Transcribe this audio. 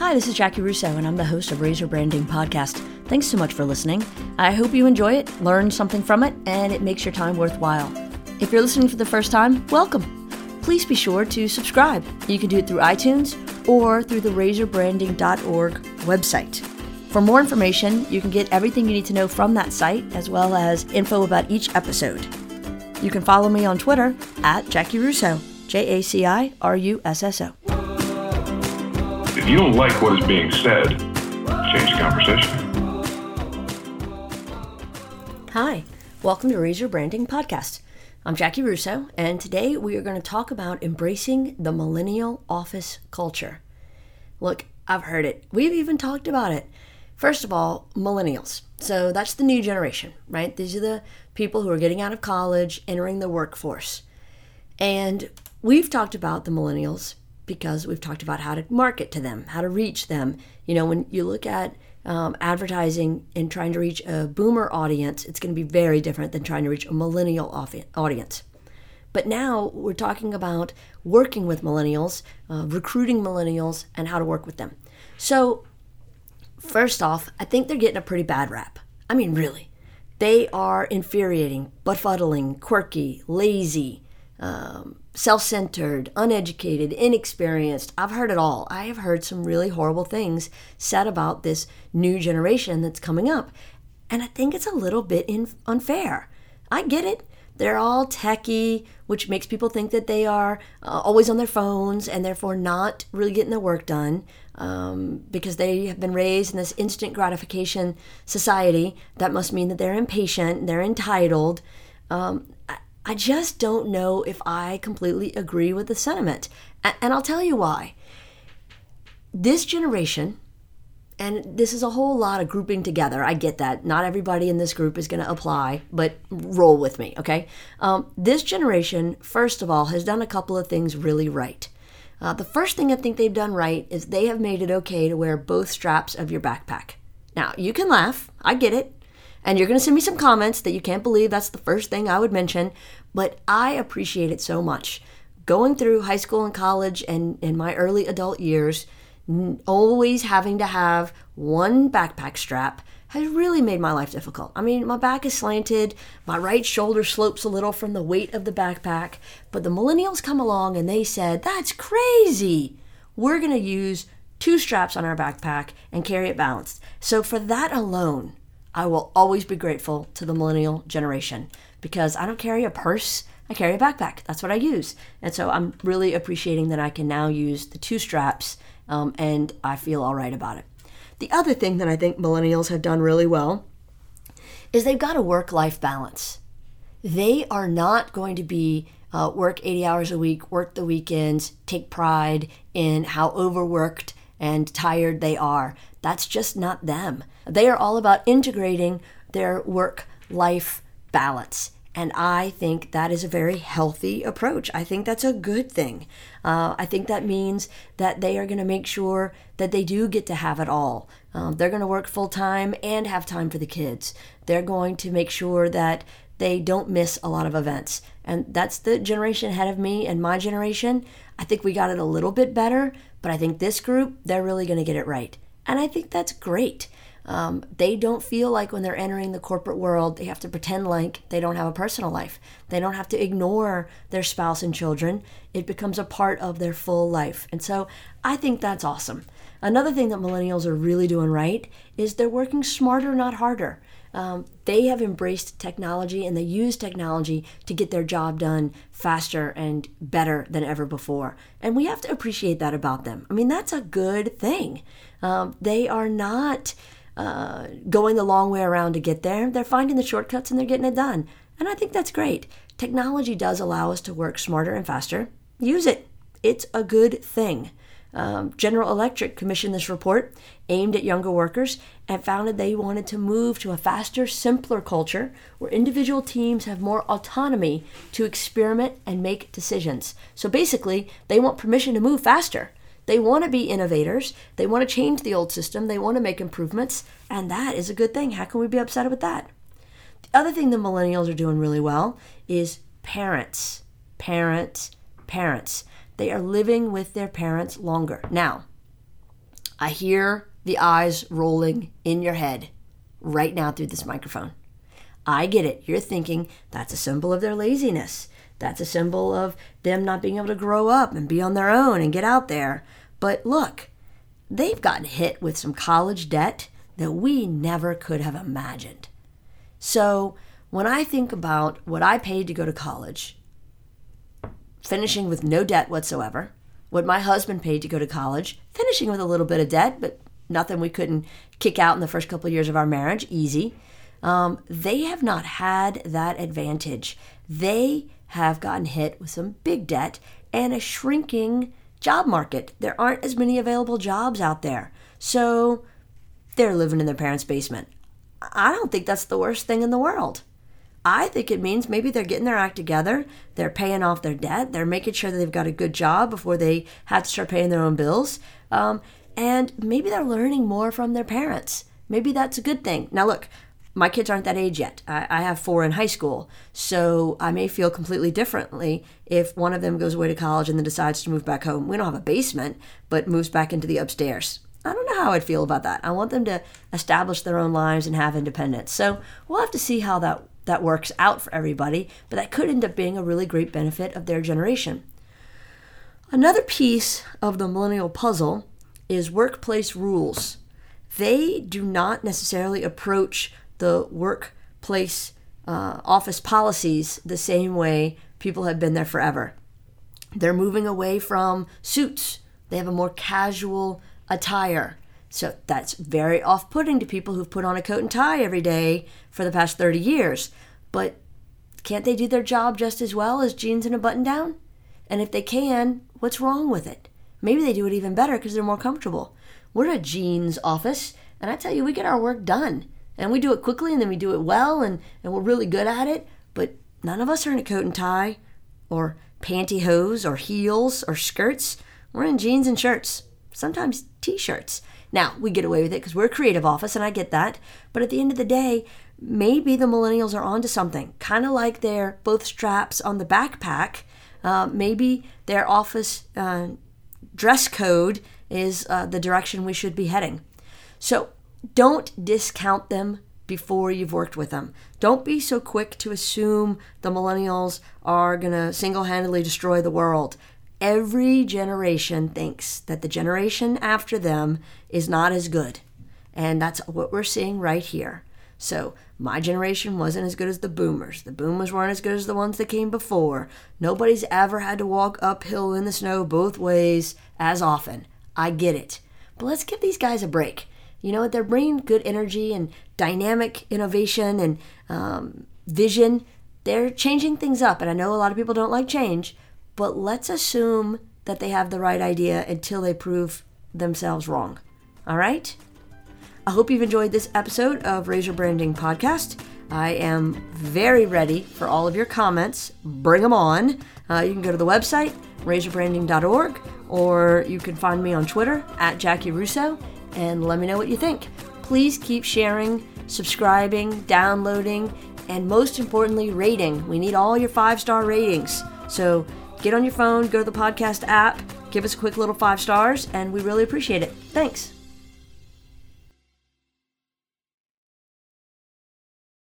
Hi, this is Jaci Russo, and I'm the host of Razor Branding Podcast. Thanks so much for listening. I hope you enjoy it, learn something from it, and it makes your time worthwhile. If you're listening for the first time, welcome. Please be sure to subscribe. You can do it through iTunes or through the razorbranding.org website. For more information, you can get everything you need to know from that site, as well as info about each episode. You can follow me on Twitter at Jaci Russo, J A C I R U S S O. If you don't like what is being said, change the conversation. Hi, welcome to Razor Branding Podcast. I'm Jaci Russo, and today we are going to talk about embracing the millennial office culture. Look, I've heard it. We've even talked about it. First of all, millennials. So that's the new generation, right? These are the people who are getting out of college, entering the workforce. And we've talked about the millennials because we've talked about how to market to them, how to reach them. You know, when you look at um, advertising and trying to reach a boomer audience, it's going to be very different than trying to reach a millennial audience. But now we're talking about working with millennials, uh, recruiting millennials, and how to work with them. So, first off, I think they're getting a pretty bad rap. I mean, really. They are infuriating, befuddling, quirky, lazy, um, self centered, uneducated, inexperienced. I've heard it all. I have heard some really horrible things said about this new generation that's coming up. And I think it's a little bit in- unfair. I get it. They're all techie, which makes people think that they are uh, always on their phones and therefore not really getting their work done um, because they have been raised in this instant gratification society. That must mean that they're impatient, they're entitled. Um, I just don't know if I completely agree with the sentiment. And I'll tell you why. This generation, and this is a whole lot of grouping together. I get that. Not everybody in this group is going to apply, but roll with me, okay? Um, this generation, first of all, has done a couple of things really right. Uh, the first thing I think they've done right is they have made it okay to wear both straps of your backpack. Now, you can laugh. I get it. And you're going to send me some comments that you can't believe that's the first thing I would mention, but I appreciate it so much. Going through high school and college and in my early adult years, always having to have one backpack strap has really made my life difficult. I mean, my back is slanted, my right shoulder slopes a little from the weight of the backpack, but the millennials come along and they said, That's crazy. We're to use two straps on our backpack and carry it balanced. So, for that alone, I will always be grateful to the millennial generation because I don't carry a purse. I carry a backpack. That's what I use. And so I'm really appreciating that I can now use the two straps um, and I feel all right about it. The other thing that I think millennials have done really well is they've got a work life balance. They are not going to be uh, work 80 hours a week, work the weekends, take pride in how overworked and tired they are. That's just not them. They are all about integrating their work life balance. And I think that is a very healthy approach. I think that's a good thing. Uh, I think that means that they are going to make sure that they do get to have it all. Um, they're going to work full time and have time for the kids. They're going to make sure that they don't miss a lot of events. And that's the generation ahead of me and my generation. I think we got it a little bit better, but I think this group, they're really going to get it right. And I think that's great. Um, they don't feel like when they're entering the corporate world, they have to pretend like they don't have a personal life. They don't have to ignore their spouse and children. It becomes a part of their full life. And so I think that's awesome. Another thing that millennials are really doing right is they're working smarter, not harder. Um, they have embraced technology and they use technology to get their job done faster and better than ever before. And we have to appreciate that about them. I mean, that's a good thing. Um, they are not uh, going the long way around to get there. They're finding the shortcuts and they're getting it done. And I think that's great. Technology does allow us to work smarter and faster. Use it, it's a good thing. Um, General Electric commissioned this report aimed at younger workers and found that they wanted to move to a faster, simpler culture where individual teams have more autonomy to experiment and make decisions. So basically, they want permission to move faster. They want to be innovators. They want to change the old system. They want to make improvements. And that is a good thing. How can we be upset with that? The other thing the millennials are doing really well is parents. Parents, parents. They are living with their parents longer. Now, I hear the eyes rolling in your head right now through this microphone. I get it. You're thinking that's a symbol of their laziness. That's a symbol of them not being able to grow up and be on their own and get out there. But look, they've gotten hit with some college debt that we never could have imagined. So when I think about what I paid to go to college, finishing with no debt whatsoever, what my husband paid to go to college, finishing with a little bit of debt, but nothing we couldn't kick out in the first couple of years of our marriage, easy. Um, they have not had that advantage. They have gotten hit with some big debt and a shrinking job market. There aren't as many available jobs out there. So they're living in their parents' basement. I don't think that's the worst thing in the world. I think it means maybe they're getting their act together, they're paying off their debt, they're making sure that they've got a good job before they have to start paying their own bills, um, and maybe they're learning more from their parents. Maybe that's a good thing. Now, look, my kids aren't that age yet. I, I have four in high school, so I may feel completely differently if one of them goes away to college and then decides to move back home. We don't have a basement, but moves back into the upstairs. I don't know how I'd feel about that. I want them to establish their own lives and have independence. So we'll have to see how that that works out for everybody, but that could end up being a really great benefit of their generation. Another piece of the millennial puzzle is workplace rules. They do not necessarily approach the workplace uh, office policies the same way people have been there forever. They're moving away from suits, they have a more casual attire. So that's very off putting to people who've put on a coat and tie every day for the past 30 years. But can't they do their job just as well as jeans and a button down? And if they can, what's wrong with it? Maybe they do it even better because they're more comfortable. We're a jeans office, and I tell you, we get our work done. And we do it quickly and then we do it well and, and we're really good at it. But none of us are in a coat and tie or pantyhose or heels or skirts. We're in jeans and shirts, sometimes t shirts. Now, we get away with it because we're a creative office, and I get that. But at the end of the day, maybe the millennials are onto something. Kind of like their both straps on the backpack. Uh, maybe their office uh, dress code is uh, the direction we should be heading. So don't discount them before you've worked with them. Don't be so quick to assume the millennials are going to single handedly destroy the world every generation thinks that the generation after them is not as good. And that's what we're seeing right here. So, my generation wasn't as good as the boomers. The boomers weren't as good as the ones that came before. Nobody's ever had to walk uphill in the snow both ways as often. I get it. But let's give these guys a break. You know what? They're bringing good energy and dynamic innovation and um, vision. They're changing things up. And I know a lot of people don't like change, but let's assume that they have the right idea until they prove themselves wrong. All right? I hope you've enjoyed this episode of Razor Branding Podcast. I am very ready for all of your comments. Bring them on. Uh, you can go to the website, raiseyourbranding.org, or you can find me on Twitter at Jaci Russo and let me know what you think. Please keep sharing, subscribing, downloading, and most importantly, rating. We need all your five star ratings. So get on your phone, go to the podcast app, give us a quick little five stars, and we really appreciate it. Thanks.